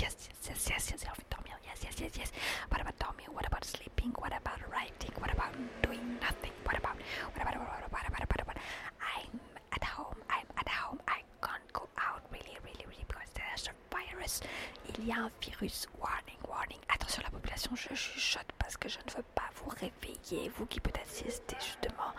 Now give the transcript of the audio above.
yes, yes, yes, yes, yes, I've been yes, yes, yes, yes. What about dormir? What about sleeping? What about writing? What about doing nothing? What about, what about, what about, what about, what about? I'm at home, I'm at home, I can't go out really, really, really because there's a virus. Il y a un virus, warning, warning. Attention la population, je chuchote parce que je ne veux pas vous réveiller, vous qui peut assister justement